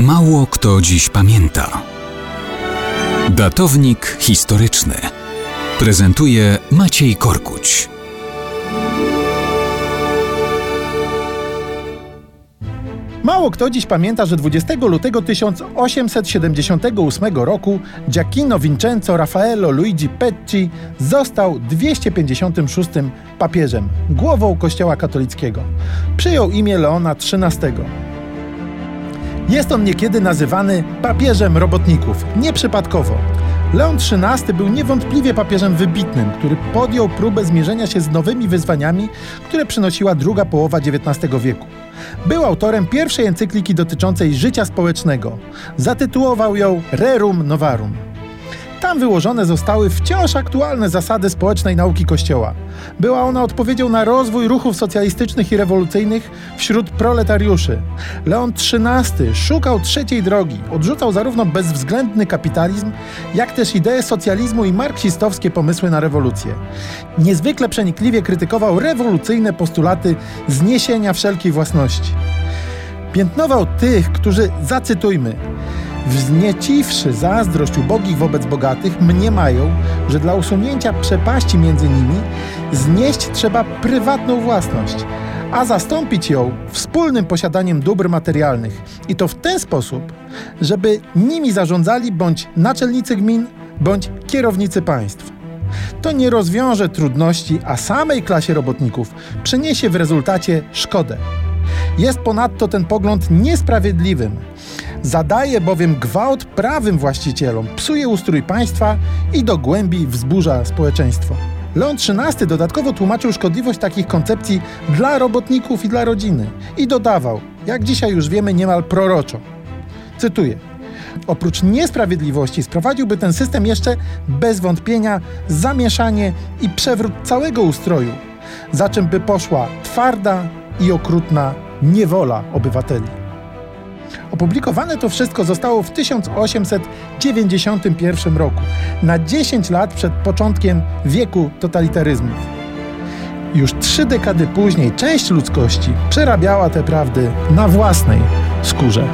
Mało kto dziś pamięta. Datownik historyczny prezentuje Maciej Korkuć. Mało kto dziś pamięta, że 20 lutego 1878 roku Giacchino Vincenzo Raffaello Luigi Pecci został 256 papieżem, głową Kościoła katolickiego. Przyjął imię Leona XIII. Jest on niekiedy nazywany papieżem robotników, nieprzypadkowo. Leon XIII był niewątpliwie papieżem wybitnym, który podjął próbę zmierzenia się z nowymi wyzwaniami, które przynosiła druga połowa XIX wieku. Był autorem pierwszej encykliki dotyczącej życia społecznego. Zatytułował ją Rerum Novarum. Tam wyłożone zostały wciąż aktualne zasady społecznej nauki Kościoła. Była ona odpowiedzią na rozwój ruchów socjalistycznych i rewolucyjnych wśród proletariuszy. Leon XIII szukał trzeciej drogi, odrzucał zarówno bezwzględny kapitalizm, jak też idee socjalizmu i marksistowskie pomysły na rewolucję. Niezwykle przenikliwie krytykował rewolucyjne postulaty zniesienia wszelkiej własności. Piętnował tych, którzy, zacytujmy, wznieciwszy zazdrość ubogich wobec bogatych, mniemają, że dla usunięcia przepaści między nimi znieść trzeba prywatną własność, a zastąpić ją wspólnym posiadaniem dóbr materialnych i to w ten sposób, żeby nimi zarządzali bądź naczelnicy gmin, bądź kierownicy państw. To nie rozwiąże trudności, a samej klasie robotników przyniesie w rezultacie szkodę. Jest ponadto ten pogląd niesprawiedliwym. Zadaje bowiem gwałt prawym właścicielom, psuje ustrój państwa i do głębi wzburza społeczeństwo. Leon XIII dodatkowo tłumaczył szkodliwość takich koncepcji dla robotników i dla rodziny i dodawał, jak dzisiaj już wiemy, niemal proroczo. Cytuję. Oprócz niesprawiedliwości sprowadziłby ten system jeszcze bez wątpienia zamieszanie i przewrót całego ustroju, za czym by poszła twarda i okrutna niewola obywateli. Opublikowane to wszystko zostało w 1891 roku, na 10 lat przed początkiem wieku totalitaryzmów. Już trzy dekady później część ludzkości przerabiała te prawdy na własnej skórze.